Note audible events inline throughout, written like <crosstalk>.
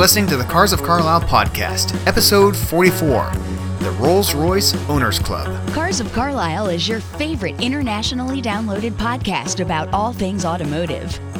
listening to the Cars of Carlisle podcast, episode 44 The Rolls Royce Owners Club. Cars of Carlisle is your favorite internationally downloaded podcast about all things automotive.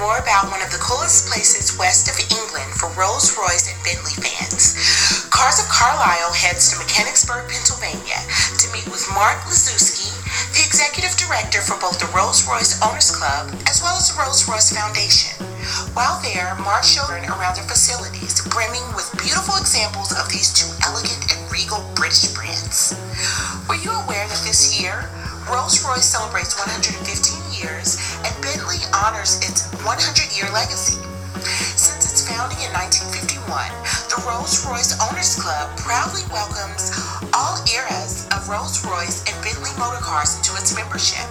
More about one of the coolest places west of England for Rolls Royce and Bentley fans. Cars of Carlisle heads to Mechanicsburg, Pennsylvania to meet with Mark Lizewskie, the executive director for both the Rolls Royce Owners Club as well as the Rolls Royce Foundation. While there, Mark showed around their facilities, brimming with beautiful examples of these two elegant and regal British brands. Were you aware that this year, Rolls-Royce celebrates 115 years and Bentley honors its 100-year legacy. Since its founding in 1951, the Rolls-Royce Owners Club proudly welcomes all eras of Rolls-Royce and Bentley motor cars into its membership.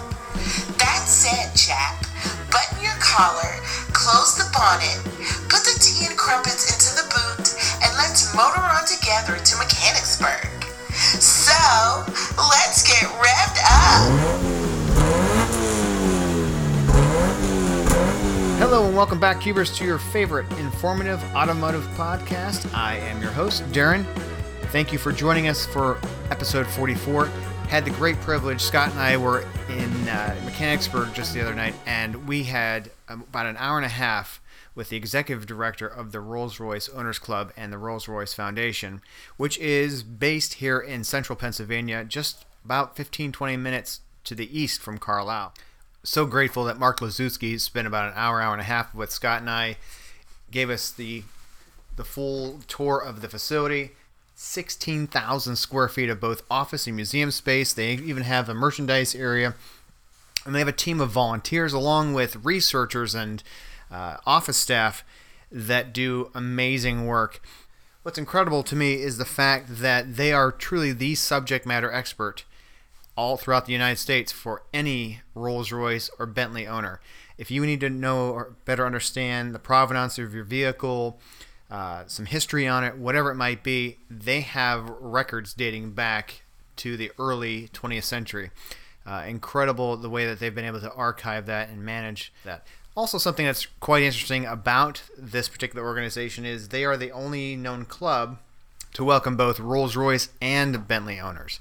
That said, chap, button your collar, close the bonnet, put the tea and crumpets into the boot, and let's motor on together to Mechanicsburg. So, let's get revved up. Hello and welcome back, Cubers, to your favorite informative automotive podcast. I am your host, Darren. Thank you for joining us for episode 44. Had the great privilege, Scott and I were in uh, Mechanicsburg just the other night, and we had um, about an hour and a half with the executive director of the Rolls Royce Owners Club and the Rolls Royce Foundation, which is based here in central Pennsylvania, just about 15 20 minutes to the east from Carlisle. So grateful that Mark Lizewskie spent about an hour, hour and a half with Scott and I, gave us the the full tour of the facility. 16,000 square feet of both office and museum space. They even have a merchandise area. And they have a team of volunteers along with researchers and uh, office staff that do amazing work. What's incredible to me is the fact that they are truly the subject matter expert all throughout the United States for any Rolls Royce or Bentley owner. If you need to know or better understand the provenance of your vehicle, uh, some history on it, whatever it might be, they have records dating back to the early 20th century. Uh, incredible the way that they've been able to archive that and manage that. Also, something that's quite interesting about this particular organization is they are the only known club to welcome both Rolls Royce and Bentley owners.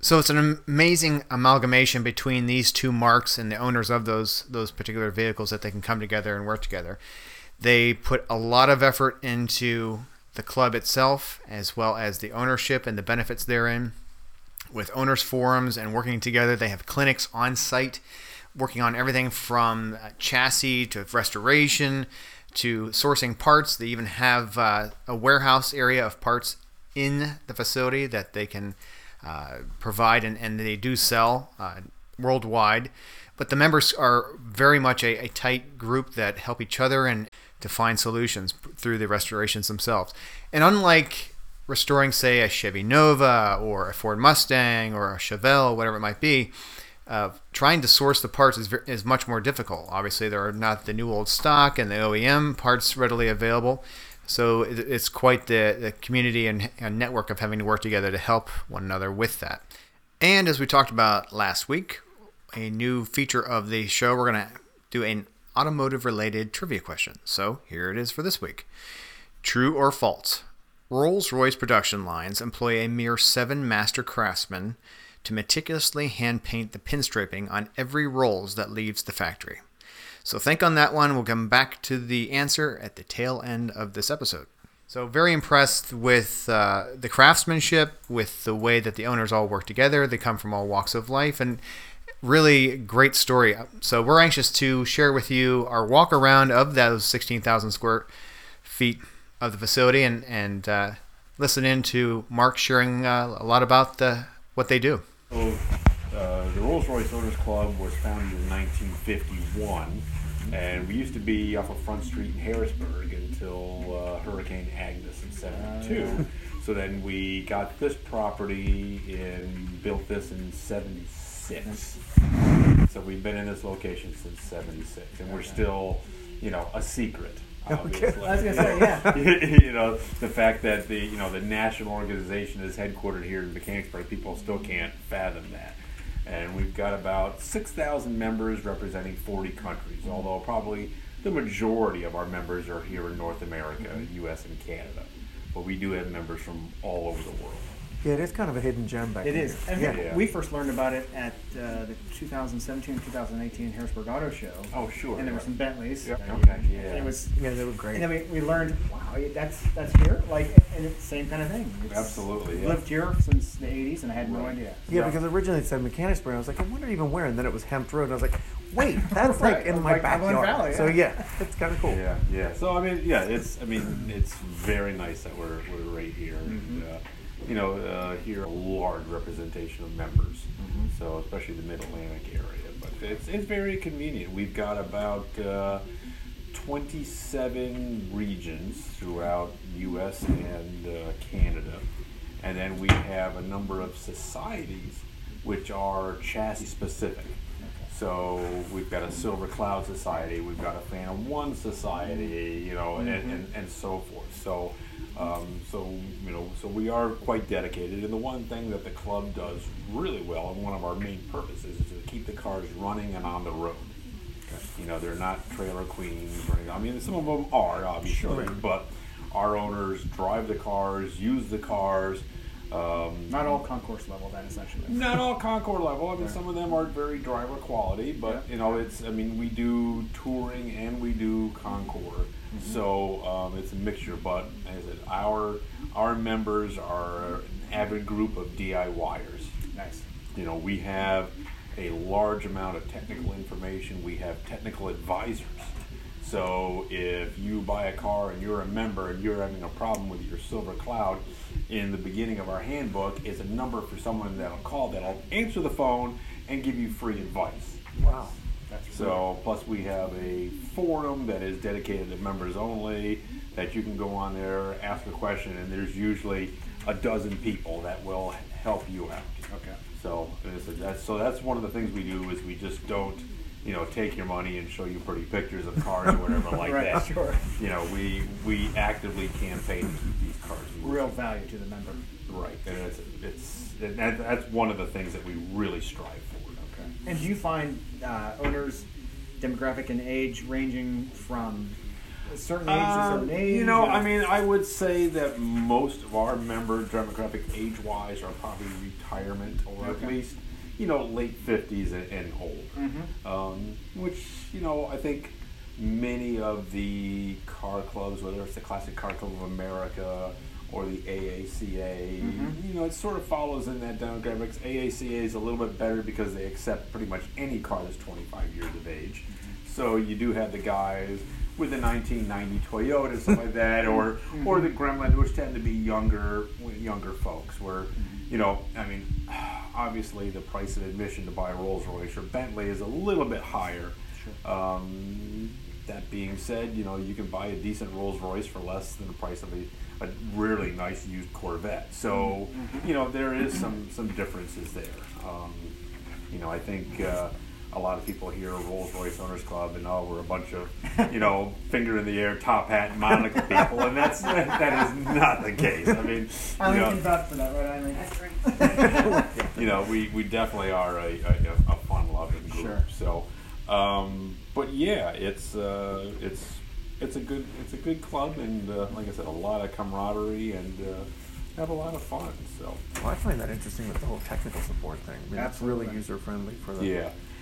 So it's an amazing amalgamation between these two marks and the owners of those those particular vehicles that they can come together and work together. They put a lot of effort into the club itself as well as the ownership and the benefits therein. With owners forums and working together, they have clinics on site working on everything from chassis to restoration to sourcing parts. They even have uh, a warehouse area of parts in the facility that they can uh, provide and, and they do sell uh, worldwide. But the members are very much a, a, tight group that help each other and to find solutions through the restorations themselves. And unlike restoring, say, a Chevy Nova or a Ford Mustang or a Chevelle, whatever it might be, uh, trying to source the parts is, is much more difficult. Obviously, there are not the new old stock and the OEM parts readily available. So it's quite the, the community and, and network of having to work together to help one another with that. And as we talked about last week, a new feature of the show, we're going to do an automotive related trivia question. So here it is for this week True or false? Rolls Royce production lines employ a mere seven master craftsmen to meticulously hand paint the pinstriping on every Rolls that leaves the factory. So think on that one. We'll come back to the answer at the tail end of this episode. So very impressed with uh, the craftsmanship, with the way that the owners all work together. They come from all walks of life, and really great story. So we're anxious to share with you our walk around of those 16,000 square feet of the facility, and and uh, listen in to Mark sharing uh, a lot about the what they do. So, uh, the Rolls Royce Owners Club was founded in 1951 and we used to be off of Front Street in Harrisburg until uh, Hurricane Agnes in '72. So then we got this property and built this in '76. So we've been in this location since '76, and we're still, you know, a secret. Obviously. I was gonna say, yeah. <laughs> you know, the fact that the you know the national organization is headquartered here in Mechanicsburg, people still can't fathom that. And we've got about six thousand members representing forty countries, although probably the majority of our members are here in North America, U.S. and Canada. But we do have members from all over the world. Yeah, it is kind of a hidden gem back It there. is. And Yeah. Yeah. we first learned about it at uh, the 2017-2018 Harrisburg Auto Show. Oh, sure. And there were some Bentleys. Yep. Okay, yeah. it was. Yeah, they were great. And then we, we learned, wow, that's that's here, like, and it's the same kind of thing. It's Absolutely, yeah. Lived here since the '80s, and I had no idea. yeah, Yeah. because originally it said Mechanicsburg. I was like, I wonder even where, and then it was Hempt Road. And I was like, wait, <laughs> that's Right, like in my Cumberland backyard. Valley, So yeah. yeah, <laughs> it's kind of cool. Yeah, yeah. So I mean, yeah, it's I mean, it's very nice that we're we're right here, and uh, you know, uh, here a large representation of members. So especially the Mid Atlantic area, but it's it's very convenient. We've got about. Uh, 27 regions throughout U.S. and uh, Canada, and then we have a number of societies which are chassis specific. So we've got a Silver Cloud Society, we've got a Phantom One Society, you know, and, and, and so forth. So, um, so you know, so we are quite dedicated. And the one thing that the club does really well, and one of our main purposes, is to keep the cars running and on the road. You know, they're not trailer queens. Or anything. I mean, some of them are obviously, but our owners drive the cars, use the cars. Um, Not all concours level, then essentially. not all concours level. I mean, some of them are very driver quality, but Yeah. you know, it's. I mean, we do touring and we do Concours, so um, it's a mixture. But as I said, our our members are an avid group of DIYers. Nice. You know, we have a large amount of technical information. We have technical advisors. So if you buy a car and you're a member and you're having a problem with your Silver Cloud, in the beginning of our handbook is a number for someone that'll call that'll answer the phone and give you free advice. Wow. So plus we have a forum that is dedicated to members only that you can go on there, ask a question, and there's usually a dozen people that will help you out. Okay. So that's so that's one of the things we do is we just don't, you know, take your money and show you pretty pictures of cars or whatever like <laughs> Right, that. sure. You know, we we actively campaign to keep these cars. Real value to the member. Right, and it's it's and that's one of the things that we really strive for. And do you find uh, owners demographic and age ranging from a certain age to certain age? Um, you know, Uh, I mean, I would say that most of our member demographic age-wise are probably retirement or Okay. at least, you know, late fifties and, and old. Mm-hmm. Um, which you know, I think many of the car clubs, whether it's the Classic Car Club of America or the AACA, Mm-hmm. you know, it sort of follows in that demographics. AACA is a little bit better because they accept pretty much any car that's 25 years of age. Mm-hmm. So you do have the guys with the 1990 Toyota and stuff like that, or or the Gremlin, which tend to be younger younger folks. Where you know, I mean, <sighs> obviously the price of admission to buy a Rolls Royce or Bentley is a little bit higher. Um, that being said, you know you can buy a decent Rolls Royce for less than the price of a, a really nice used Corvette. So you know there is some some differences there. Um, you know I think uh, a lot of people hear Rolls Royce Owners Club and oh we're a bunch of you know <laughs> finger in the air, top hat, and monocle people, and that's that is not the case. I mean, I <laughs> you know, vouch for that, right? I mean, <laughs> you know, we, we definitely are a, a, a fun loving group. Sure. So, um, but yeah, it's uh, it's it's a good it's a good club, and uh, like I said, a lot of camaraderie and uh, have a lot of fun. So Well, I find that interesting with the whole technical support thing. I mean, it's really user friendly for the. yeah.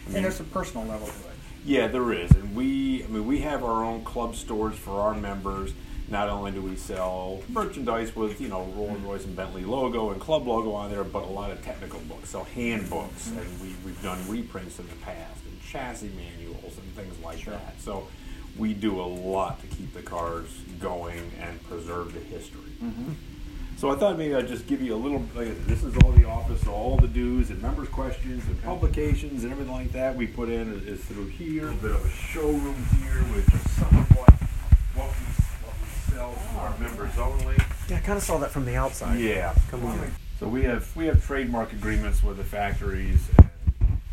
I mean, and there's a personal level to it. Yeah, there is, and we I mean we have our own club stores for our members. Not only do we sell merchandise with you know Rolls Royce and Bentley logo and club logo on there, but a lot of technical books, so handbooks, and we we've done reprints in the past and chassis manuals and things like Sure. that. So we do a lot to keep the cars going and preserve the history. Mm-hmm. So I thought maybe I'd just give you a little. Like this is all the office, all the dues and members' questions and publications and everything like that we put in is, is through here. A bit of a showroom here with just some of what what we what we sell to our ah. members only. Yeah, I kind of saw that from the outside. Yeah. Coming in. So we have we have trademark agreements with the factories, and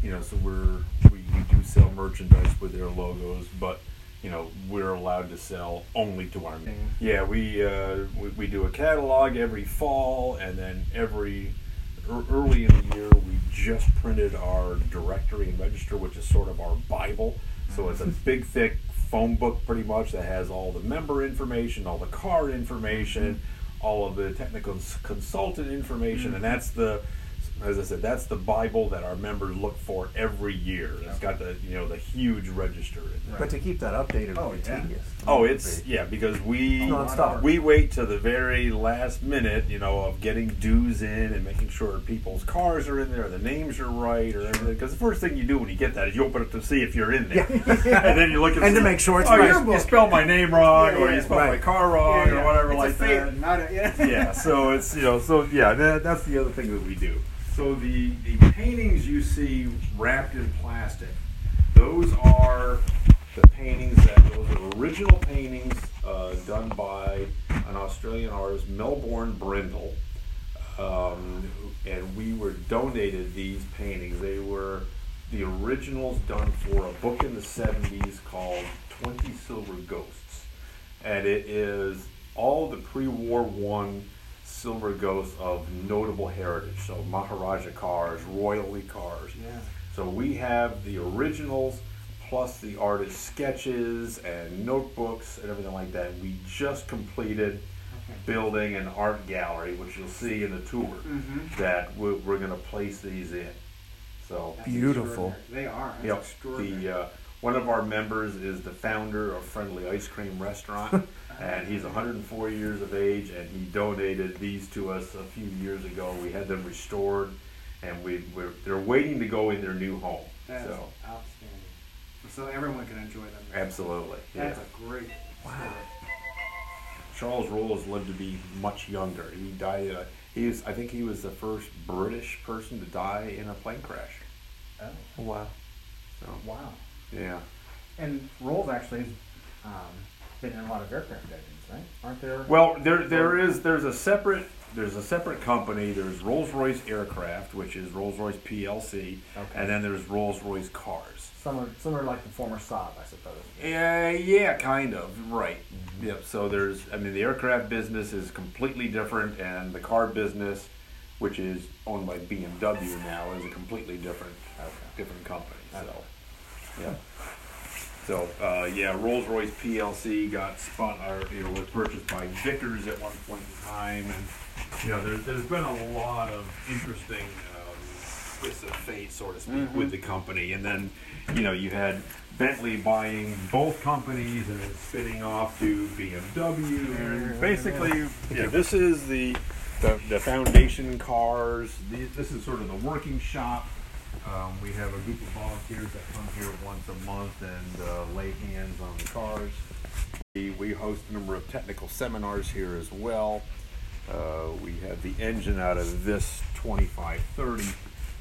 you know, so we're we, we do sell merchandise with their logos, but you know, we're allowed to sell only to our. Members. Mm-hmm. Yeah, we uh, we, we do a catalog every fall, and then every ear- early in the year we just printed our directory and register, which is sort of our bible. So mm-hmm. it's a big, thick phone book, pretty much that has all the member information, all the car information, mm-hmm. all of the technical consultant information, and that's the, as I said, that's the Bible that our members look for every year. It's got the you know the huge register in there. But to keep that updated Oh, would be yeah. tedious. Oh, it's yeah, because we Nonstop. we wait to the very last minute, you know, of getting dues in and making sure people's cars are in there, the names are right, or everything. Because the first thing you do when you get that is you open it to see if you're in there, <laughs> and then you look at And to make sure it's oh, right. You, you spelled my name wrong, Yeah, or yeah. you spelled my car wrong, Yeah, yeah. or whatever It's like a that Not a, yeah. yeah, so it's you know, so yeah, that, that's the other thing that we do. So the the paintings you see wrapped in plastic, those are the paintings that those are original paintings uh, done by an Australian artist, Melbourne Brindle, um, and we were donated these paintings. They were the originals done for a book in the '70s called Twenty Silver Ghosts and it is all the pre-war one silver ghosts of notable heritage. So Maharaja cars, royalty cars. Yeah. So we have the originals plus the artist sketches and notebooks and everything like that. We just completed building an art gallery, which you'll see in the tour, Mm-hmm. that we're, we're going to place these in. So That's Beautiful. They are. That's Yep. extraordinary. The uh, one of our members is the founder of Friendly Ice Cream Restaurant, <laughs> and he's 104 years of age, and he donated these to us a few years ago. We had them restored, and we we're, they're waiting to go in their new home. That's so outstanding. So everyone can enjoy them. absolutely, yeah. That's a great wow. Charles Rolls lived to be much younger. He died. Uh, he was, I think, he was the first British person to die in a plane crash. Oh, Wow. So wow. yeah. And Rolls actually um, been in a lot of aircraft engines, right? Aren't there? Well, there there is there's a separate there's a separate company. There's Rolls Royce Aircraft, which is Rolls Royce PLC, Okay. and then there's Rolls Royce Cars. similar, similar like the former Saab, I suppose. Yeah, yeah, kind of right. Mm-hmm. Yep. So there's I mean the aircraft business is completely different, and the car business, which is owned by BMW now, is a completely different different company. So yeah. So uh, yeah, Rolls Royce PLC got spun or you know was purchased by Vickers at one point in time, and you know there's there's been a lot of interesting um, of fate, so to speak, with the company, and then you know you had Bentley buying both companies and then spinning off to BMW, and basically yeah, this is the the, the foundation cars. These, this is sort of the working shop. Um, we have a group of volunteers that come here once a month and uh, lay hands on the cars. We, we host a number of technical seminars here as well. Uh, we have the engine out of this 2530.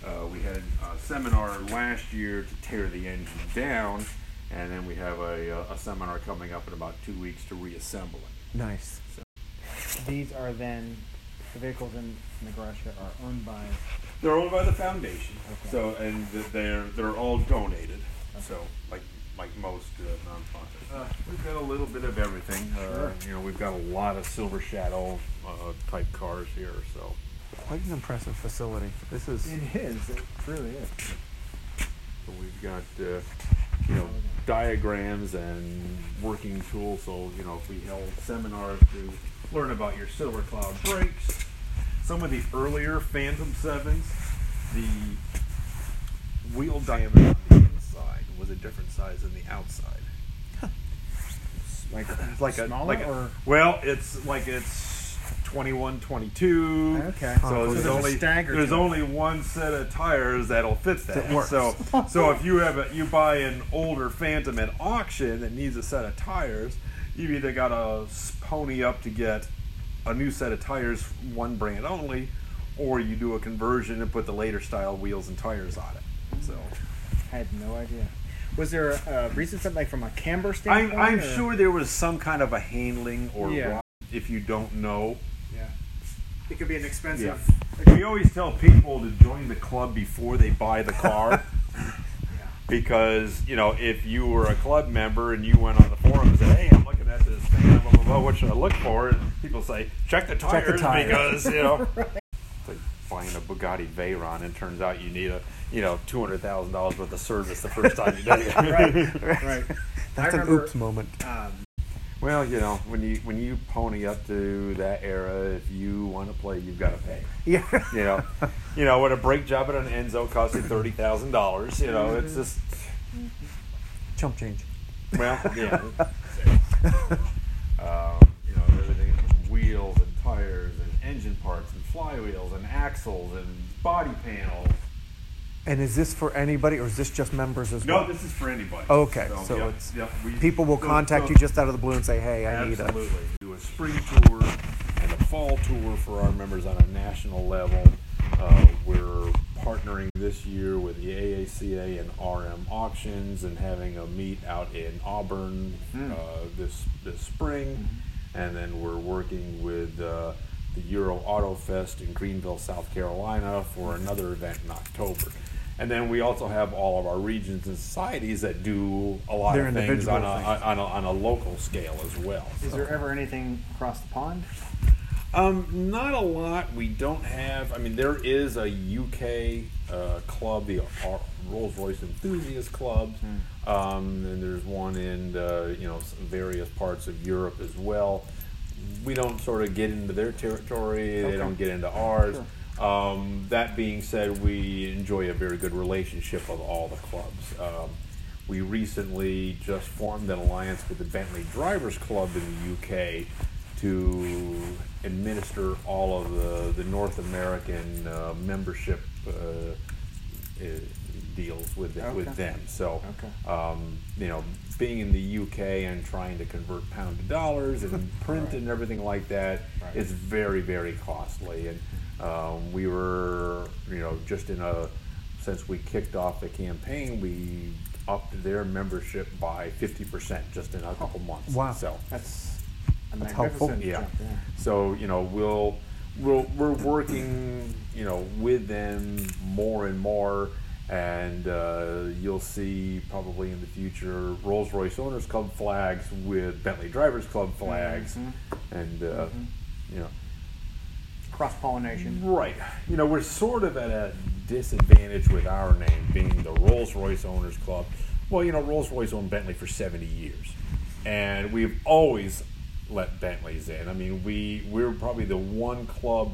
Uh, we had a seminar last year to tear the engine down, and then we have a, a seminar coming up in about two weeks to reassemble it. Nice. These are then the vehicles in, in the garage here are owned by. They're owned by the foundation, Okay. so and th- they're they're all donated. So like like most uh, nonprofits, uh, we've got a little bit of everything. Uh, you know, we've got a lot of Silver Shadow uh, type cars here. So Quite an impressive facility. This is. It is. It really is. So we've got, uh, you know, diagrams and working tools. So, you know, if we held seminars to learn about your Silver Cloud brakes, some of the earlier Phantom 7s, the wheel diameter on the inside was a different size than the outside. Like, it's Like a, smaller like a, or well, it's like it's 21, 22. okay. So, there's, only there's only one set of tires that'll fit that. That. So <laughs> so if you have a, you buy an older Phantom at auction that needs a set of tires, you've either got to pony up to get a new set of tires, one brand only, or you do a conversion and put the later style wheels and tires on it. So I had no idea. Was there a reason something like from a camber I'm, standpoint? I'm sure there was some kind of a handling or Yeah. rod, if you don't know. Yeah. It could be an expensive. We always tell people to join the club before they buy the car. <laughs> Because, you know, if you were a club member and you went on the forum and said, hey, I'm looking at this thing, blah, blah, blah, what should I look for? And people say, check the tires, the tires. because, you know, <laughs> it's like buying a Bugatti Veyron and turns out you need a, you know, $200,000 worth of service the first time you do it. <laughs> <laughs> right. Right. That's I an remember, oops moment. Um, Well, you know, when you when you pony up to that era, if you want to play, you've got to pay. Yeah. You know, you know, when a brake job at an Enzo costs you thirty thousand dollars, you know, it's just Chump change. well, yeah. Um, you know, everything from wheels and tires and engine parts and flywheels and axles and body panels. And is this for anybody, or is this just members as well? No, this is for anybody. Okay, so yeah, it's- yeah, we- People will so- contact so- you just out of the blue and say, "Hey, I need a." Absolutely. Do a spring tour and a fall tour for our members on a national level. Uh, we're partnering this year with the AACA and RM auctions and having a meet out in Auburn Hmm. uh, this this spring, and then we're working with uh, the Euro Auto Fest in Greenville, South Carolina, for another event in October. And then we also have all of our regions and societies that do a lot Their of things on a, things. on, a, on a local scale as well. is there ever anything across the pond? Um, not a lot. We don't have. I mean, there is a UK uh, club, the Rolls Royce Enthusiast Club, um, and there's one in uh, you know various parts of Europe as well. We don't sort of get into their territory. They don't get into ours. Um, that being said, we enjoy a very good relationship with all the clubs. Um, we recently just formed an alliance with the Bentley Drivers Club in the UK to administer all of the, the North American uh, membership uh, uh, deals with them, with them. So, Okay. um, you know, being in the UK and trying to convert pound to dollars and <laughs> print and everything like that Right. is very, very costly. And um, we were, you know, just in a since we kicked off the campaign, we upped their membership by fifty percent just in a couple months. Wow. So That's a That's helpful. yeah. jump, yeah. So you know we'll we'll we're working you know with them more and more, and uh, you'll see probably in the future Rolls Royce Owners Club flags with Bentley Drivers Club flags, and uh, you know Cross pollination. Right. You know, we're sort of at a disadvantage with our name being the Rolls Royce Owners Club. Well, you know, Rolls Royce owned Bentley for 70 years. And we've always let Bentleys in. I mean, we, we're probably the one club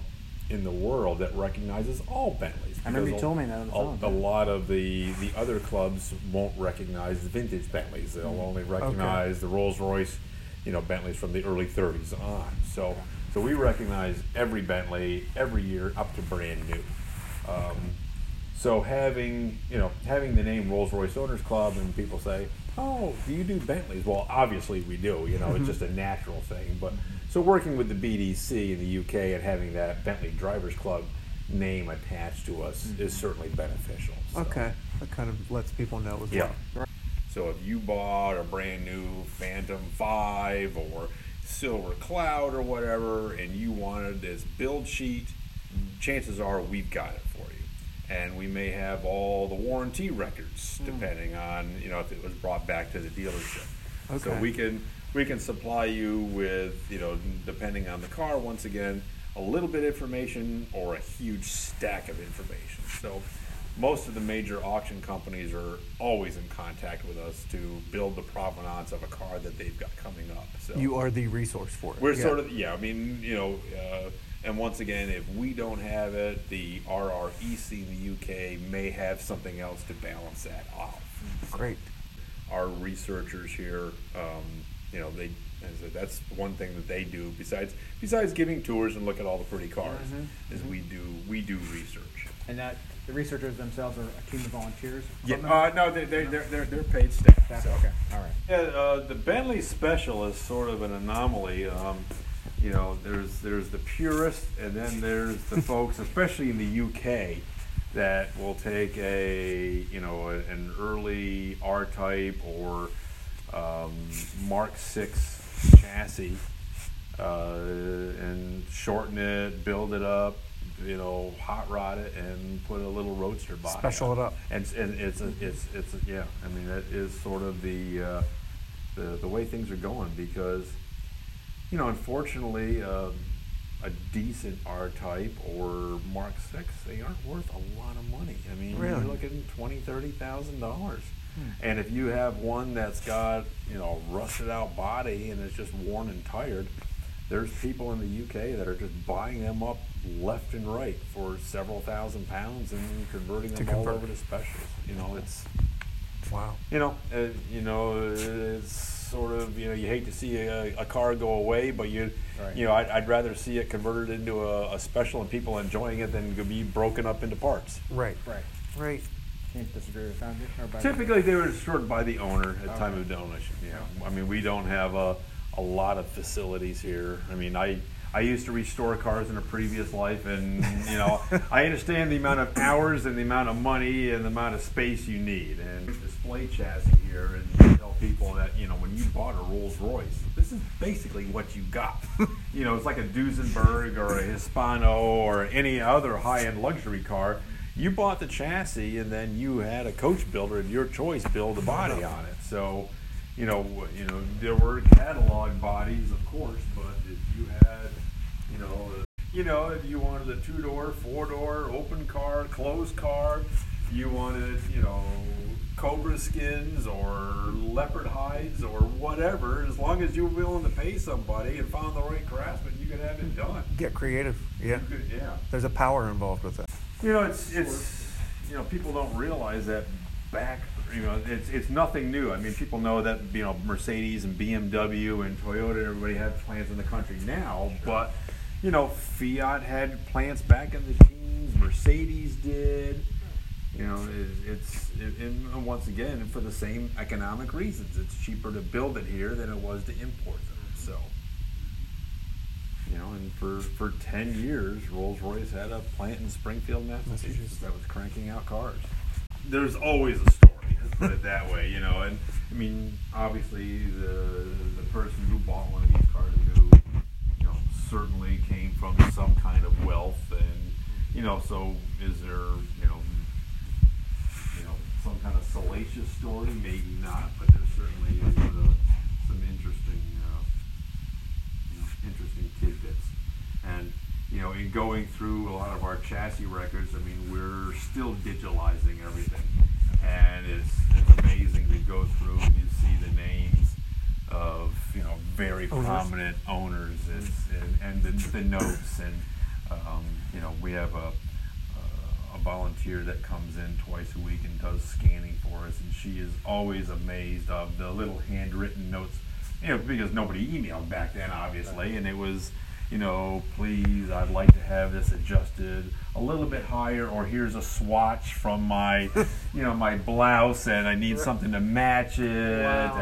in the world that recognizes all Bentleys. I remember you because told me that on the a, phone. a lot of the, the other clubs won't recognize the vintage Bentleys. They'll Mm. only recognize the Rolls Royce, you know, Bentleys from the early 30s on. So, so we recognize every Bentley every year up to brand new. Um, so having you know having the name Rolls Royce Owners Club and people say, "Oh, do you do Bentleys?" Well, obviously we do. You know, it's just a <laughs> natural thing. But so working with the BDC in the UK and having that Bentley Drivers Club name attached to us is mm-hmm. certainly beneficial. So. Okay, that kind of lets people know as Yeah. well. So if you bought a brand new Phantom 5 or Silver Cloud or whatever, and you wanted this build sheet, mm-hmm. chances are we've got it for you. And we may have all the warranty records, depending on you know if it was brought back to the dealership. okay. So we can we can supply you with you know depending on the car once again a little bit of information or a huge stack of information. So most of the major auction companies are always in contact with us to build the provenance of a car that they've got coming up. So You are the resource for it. we're Yeah. sort of yeah. I mean, you know, uh, and once again, if we don't have it, the RREC in the UK may have something else to balance that off. great. Our researchers here, um, you know, they as I said, that's one thing that they do besides besides giving tours and look at all the pretty cars is we do we do research. And that the researchers themselves are a team of volunteers. Yeah, uh, no, they they they're, they're they're paid staff. So. okay. All right. Yeah, uh, the Bentley Special is sort of an anomaly. Um, you know, there's there's the purists, and then there's the <laughs> folks, especially in the UK, that will take a you know a, an early R type or um, Mark Six chassis, uh, and shorten it, build it up, you know, hot rod it, and put a little roadster body. Special on it up. And, it's- and it's a, it's it's a, yeah. I mean, that is sort of the uh, the the way things are going because you know, unfortunately, um, a decent R type or Mark Six, they aren't worth a lot of money. I mean, Really? you're looking twenty, thirty thousand dollars. And if you have one that's got you know rusted out body and it's just worn and tired, there's people in the UK that are just buying them up left and right for several thousand pounds and converting them all over to specials. You know, it's Wow. you know, uh, you know, it's sort of you know you hate to see a, a car go away, but you, Right. you know, I'd, I'd rather see it converted into a, a special and people enjoying it than be broken up into parts. Right. Right. Right. Can't disagree with that. Or by Typically, they were stored by the owner at time Okay. of donation. Yeah, I mean, we don't have a, a lot of facilities here. I mean, I I used to restore cars in a previous life, and you know, I understand the amount of hours and the amount of money and the amount of space you need. And display chassis here, and tell people that you know, when you bought a Rolls Royce, this is basically what you got. <laughs> you know, it's like a Duesenberg or a Hispano or any other high-end luxury car. You bought the chassis, and then you had a coach builder of your choice build a body on it. So, you know, you know, there were catalog bodies, of course, but if you had, you know, you know, if you wanted a two-door, four-door, open car, closed car, you wanted, you know, cobra skins or leopard hides or whatever, as long as you were willing to pay somebody and found the right craftsman, you could have it done. Get creative. Yeah. Could, yeah. There's a power involved with that. You know, it's it's you know people don't realize that back you know it's it's nothing new. I mean, people know that you know Mercedes and BMW and Toyota, and everybody had plants in the country now, but you know Fiat had plants back in the teens. Mercedes did. You know, it, it's it, and once again for the same economic reasons. It's cheaper to build it here than it was to import them. So. You know, and for, for 10 years, Rolls Royce had a plant in Springfield, Massachusetts that was cranking out cars. There's always a story, put it that way, you know. And I mean, obviously, the, the person who bought one of these cars certainly came from some kind of wealth. And, you know, so is there, you know, you know, some kind of salacious story? Maybe not, but there certainly is uh, some interesting. Uh, you know, interesting tidbits. And you know, in going through a lot of our chassis records, I mean, we're still digitalizing everything, and it's, it's amazing to go through and you see the names of you know very Owners. prominent owners and and, and the, the notes and um, you know we have a a volunteer that comes in twice a week and does scanning for us, and she is always amazed of the little handwritten notes. You know, because nobody emailed back then, obviously, and it was, you know, please, I'd like to have this adjusted a little bit higher, or here's a swatch from my, <laughs> you know, my blouse, and I need something to match it, Wow.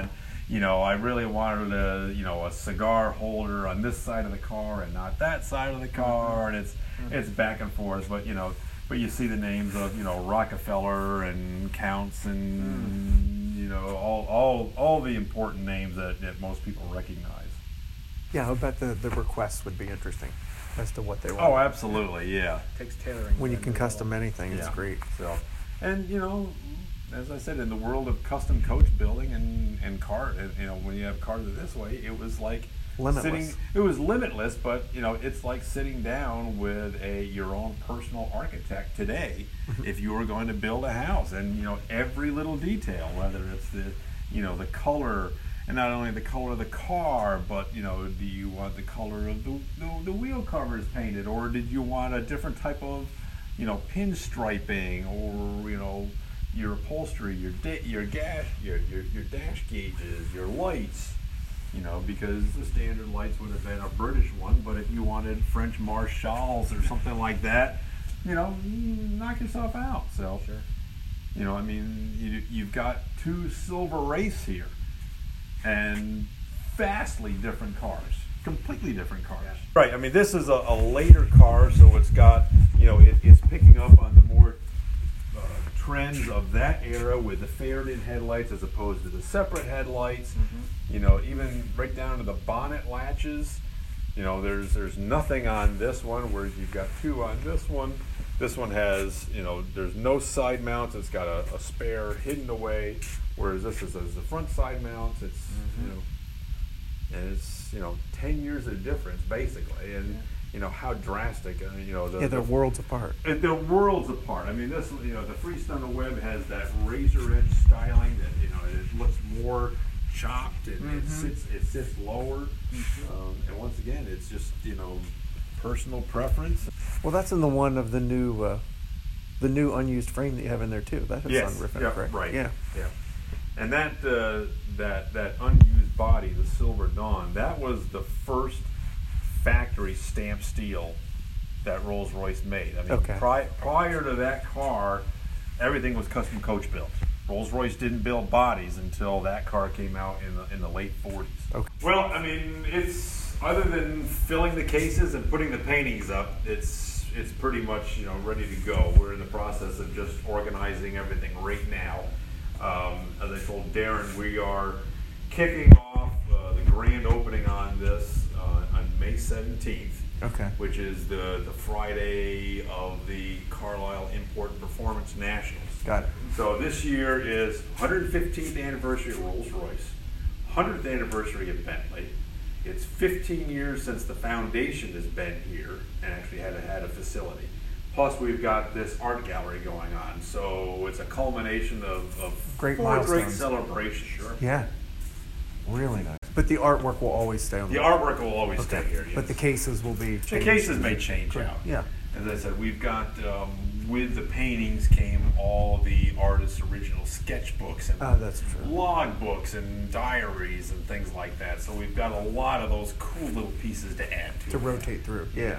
and you know, I really wanted a, you know, a cigar holder on this side of the car and not that side of the mm-hmm. car, and it's mm-hmm. it's back and forth. But you know, but you see the names of you know Rockefeller and Counts and mm. you know all all all the important names that, that most people recognize. Yeah, I bet the, the requests would be interesting as to what they want. Oh, absolutely, yeah. takes tailoring. when you can custom level. anything, it's great. So, and you know, as I said, in the world of custom coach building and and car, and, you know, when you have cars this way, it was like Limitless. Sitting, it was limitless, but you know, it's like sitting down with a your own personal architect today. Mm-hmm. if you were going to build a house, and you know, every little detail, whether it's the, you know, the color. And not only the color of the car, but you know, do you want the color of the, the, the wheel covers painted, or did you want a different type of you know, pinstriping or you know, your upholstery, your da- your gas, your, your your dash gauges, your lights. You know, because the standard lights would have been a British one, but if you wanted French Marchals or something like that, you know, knock yourself out. So, Sure. you know, I mean, you, you've got two Silver Wraiths here, and vastly different cars, completely different cars. Right. I mean, this is a, a later car, so it's got, you know, it, it's picking up on the more trends of that era with the faired-in headlights as opposed to the separate headlights. Mm-hmm. You know, even right down to the bonnet latches. You know, there's there's nothing on this one, whereas you've got two on this one. This one has, you know, there's no side mounts. It's got a, a spare hidden away, whereas this is, is the front side mounts. It's you mm-hmm. know, and it's you know ten years of difference basically, and you know how drastic. Uh, you know the, Yeah, they're the worlds apart. and they're worlds apart. I mean, this you know the Freestone and Webb has that razor edge styling that you know it looks more chopped and it sits it sits lower. Um, and once again, it's just you know personal preference. Well, that's in the one of the new, uh, the new unused frame that you have in there too. That has Yes, sunroof in yeah, correct? right. Yeah. yeah. And that uh, that that unused body, the Silver Dawn, that was the first factory stamped steel that Rolls Royce made. I mean, Okay. pri- prior to that car, everything was custom coach built. Rolls Royce didn't build bodies until that car came out in the in the late 40s. Okay. Well, I mean, it's other than filling the cases and putting the paintings up, it's it's pretty much you know ready to go. We're in the process of just organizing everything right now. Um, as I told Darren, we are kicking May 17th. Okay. Which is the, the Friday of the Carlisle Import and Performance Nationals. Got it. So this year is 115th anniversary of Rolls Royce, 100th anniversary of Bentley. It's 15 years since the foundation has been here and actually had a, had a facility. Plus, we've got this art gallery going on, so it's a culmination of, of Great four great celebrations. Sure. Yeah. Really nice. But the artwork will always stay on The the artwork will always stay here. But the cases will be. The cases may change out. Yeah. As I said, we've got um, with the paintings came all the artist's original sketchbooks and Oh, that's true. log books and diaries and things like that. So we've got a lot of those cool little pieces to add to To rotate through. Yeah.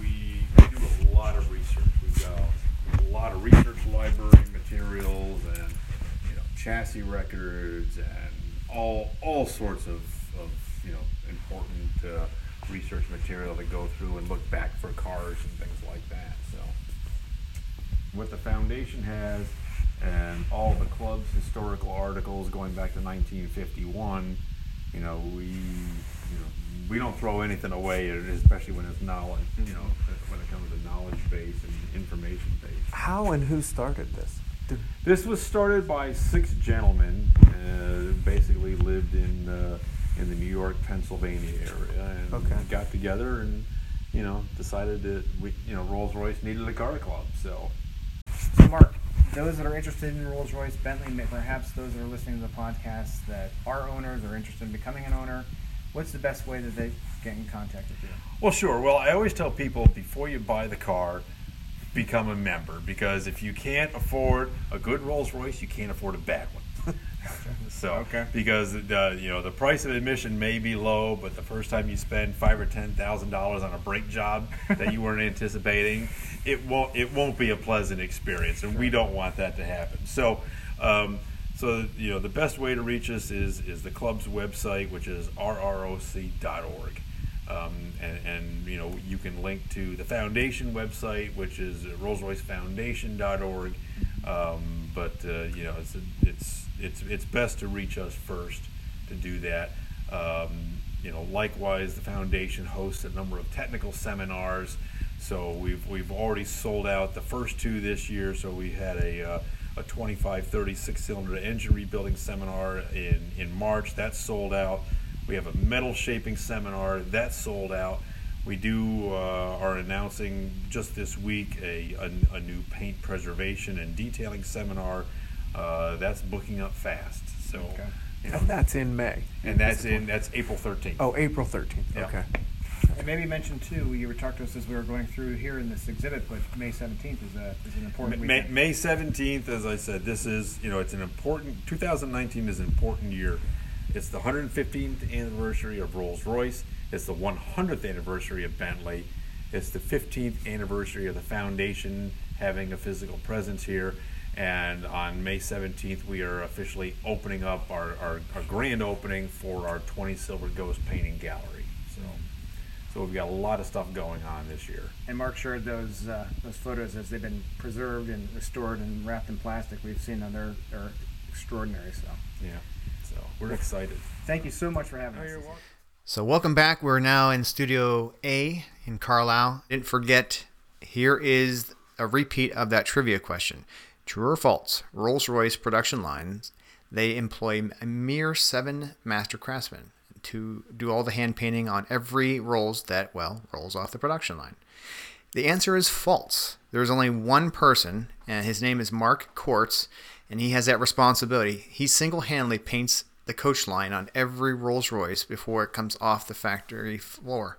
We do a lot of research. We've got a lot of research library materials and you know chassis records and all all sorts of, of you know important uh, research material to go through and look back for cars and things like that. So what the foundation has and all the club's historical articles going back to 1951 you know we you know we don't throw anything away especially when it's knowledge you know when it comes to knowledge base and information base How and who started this? This was started by six gentlemen uh, basically lived in uh, in the New York Pennsylvania area and Okay. got together and you know decided that we you know Rolls-Royce needed a car club so So, Mark, those that are interested in Rolls Royce, Bentley, perhaps those that are listening to the podcast that are owners or interested in becoming an owner, what's the best way that they get in contact with you? Well, sure. Well, I always tell people before you buy the car, become a member because if you can't afford a good Rolls Royce, you can't afford a bad one. <laughs> so, Okay. because the you know the price of admission may be low, but the first time you spend five or ten thousand dollars on a brake job that you weren't anticipating, <laughs> it won't it won't be a pleasant experience, and we don't want that to happen. So. Um, so you know the best way to reach us is is the club's website, which is rroc.org, um, and, and you know you can link to the foundation website, which is RollsRoyceFoundation.org. Um, but uh, you know it's it's it's it's best to reach us first to do that. Um, you know, likewise, the foundation hosts a number of technical seminars. So we've we've already sold out the first two this year. So we had a uh, a 25, 36 cylinder engine rebuilding seminar in in March. That's sold out. We have a metal shaping seminar that's sold out. We do uh, are announcing just this week a, a, a new paint preservation and detailing seminar. Uh, that's booking up fast. So, Okay. you know, and that's in May. and that's in that's April 13th. Oh, April 13th. Yeah. Okay. And maybe mention too, you were talking to us as we were going through here in this exhibit, but May 17th is, a, is an important May, weekend. May 17th, as I said, this is, you know, it's an important, 2019 is an important year. It's the 115th anniversary of Rolls Royce. It's the 100th anniversary of Bentley. It's the 15th anniversary of the foundation having a physical presence here. And on May 17th, we are officially opening up our, our, our grand opening for our 20 Silver Ghost painting gallery. So, So we've got a lot of stuff going on this year. And Mark shared those uh, those photos as they've been preserved and restored and wrapped in plastic. We've seen them; they're they're extraordinary. So Yeah. So we're excited. thank you so much for having us. Oh, so, welcome back. We're now in Studio A in Carlisle. Didn't forget, here is a repeat of that trivia question. True or false? Rolls Royce production lines, they employ a mere seven master craftsmen to do all the hand painting on every Rolls that, well, rolls off the production line. The answer is false. There is only one person, and his name is Mark Court, and he has that responsibility. He single handedly paints the coach line on every Rolls Royce before it comes off the factory floor.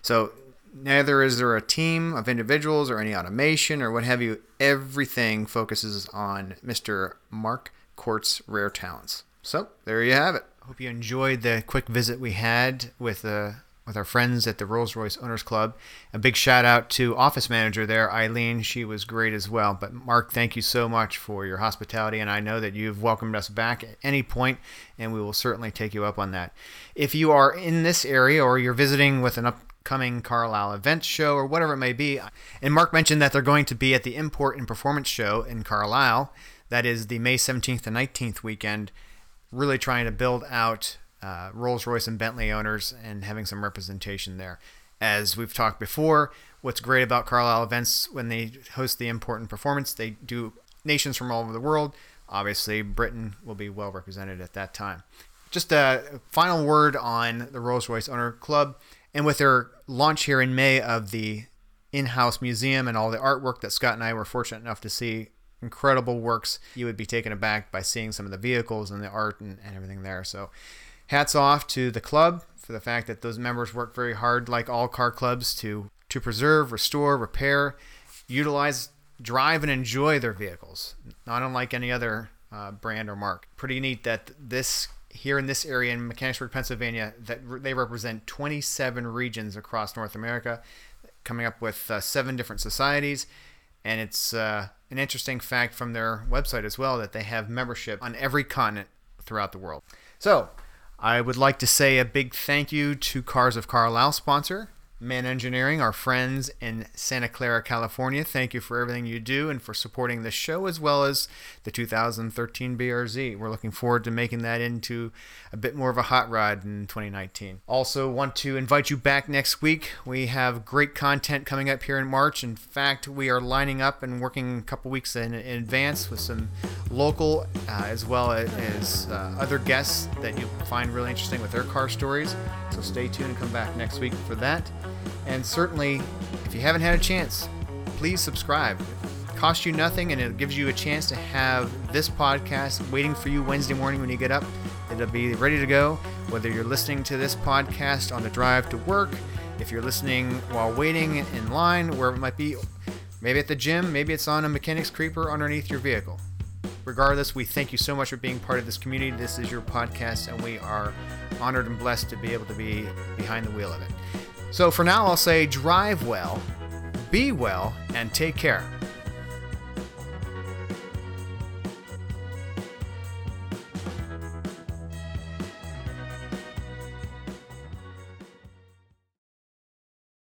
So, neither is there a team of individuals or any automation or what have you. Everything focuses on Mr. Mark Court's Rare Talents. So, there you have it. Hope you enjoyed the quick visit we had with uh, with our friends at the Rolls Royce Owners Club. A big shout out to office manager there, Eileen. She was great as well. But Mark, thank you so much for your hospitality, and I know that you've welcomed us back at any point, and we will certainly take you up on that. If you are in this area or you're visiting with an upcoming Carlisle event show or whatever it may be, and Mark mentioned that they're going to be at the Import and Performance Show in Carlisle. That is the May 17th and 19th weekend. Really trying to build out uh, Rolls Royce and Bentley owners and having some representation there. As we've talked before, what's great about Carlisle events when they host the Import and Performance, they do nations from all over the world. Obviously, Britain will be well represented at that time. Just a final word on the Rolls Royce Owner Club, and with their launch here in May of the in-house museum and all the artwork that Scott and I were fortunate enough to see incredible works you would be taken aback by seeing some of the vehicles and the art and, and everything there so hats off to the club for the fact that those members work very hard, like all car clubs, to to preserve, restore, repair, utilize, drive, and enjoy their vehicles, not unlike any other uh, brand or marque. Pretty neat that this here in this area in Mechanicsburg, Pennsylvania, that they represent 27 regions across North America, coming up with uh, seven different societies. And it's uh, an interesting fact from their website as well that they have membership on every continent throughout the world. So, I would like to say a big thank you to Cars of Carlisle sponsor, Man Engineering, our friends in Santa Clara, California. Thank you for everything you do and for supporting this show as well as the 2013 BRZ. We're looking forward to making that into a bit more of a hot rod in 2019. Also, want to invite you back next week. We have great content coming up here in March. In fact, we are lining up and working a couple weeks in, in advance with some local uh, as well as uh, other guests that you'll find really interesting with their car stories. So stay tuned and come back next week for that. And certainly, if you haven't had a chance, please subscribe. It costs you nothing and it gives you a chance to have this podcast waiting for you Wednesday morning when you get up. It'll be ready to go, whether you're listening to this podcast on the drive to work, if you're listening while waiting in line, wherever it might be, maybe at the gym, maybe it's on a mechanic's creeper underneath your vehicle. Regardless, we thank you so much for being part of this community. This is your podcast, and we are honored and blessed to be able to be behind the wheel of it. So for now, I'll say drive well, be well, and take care.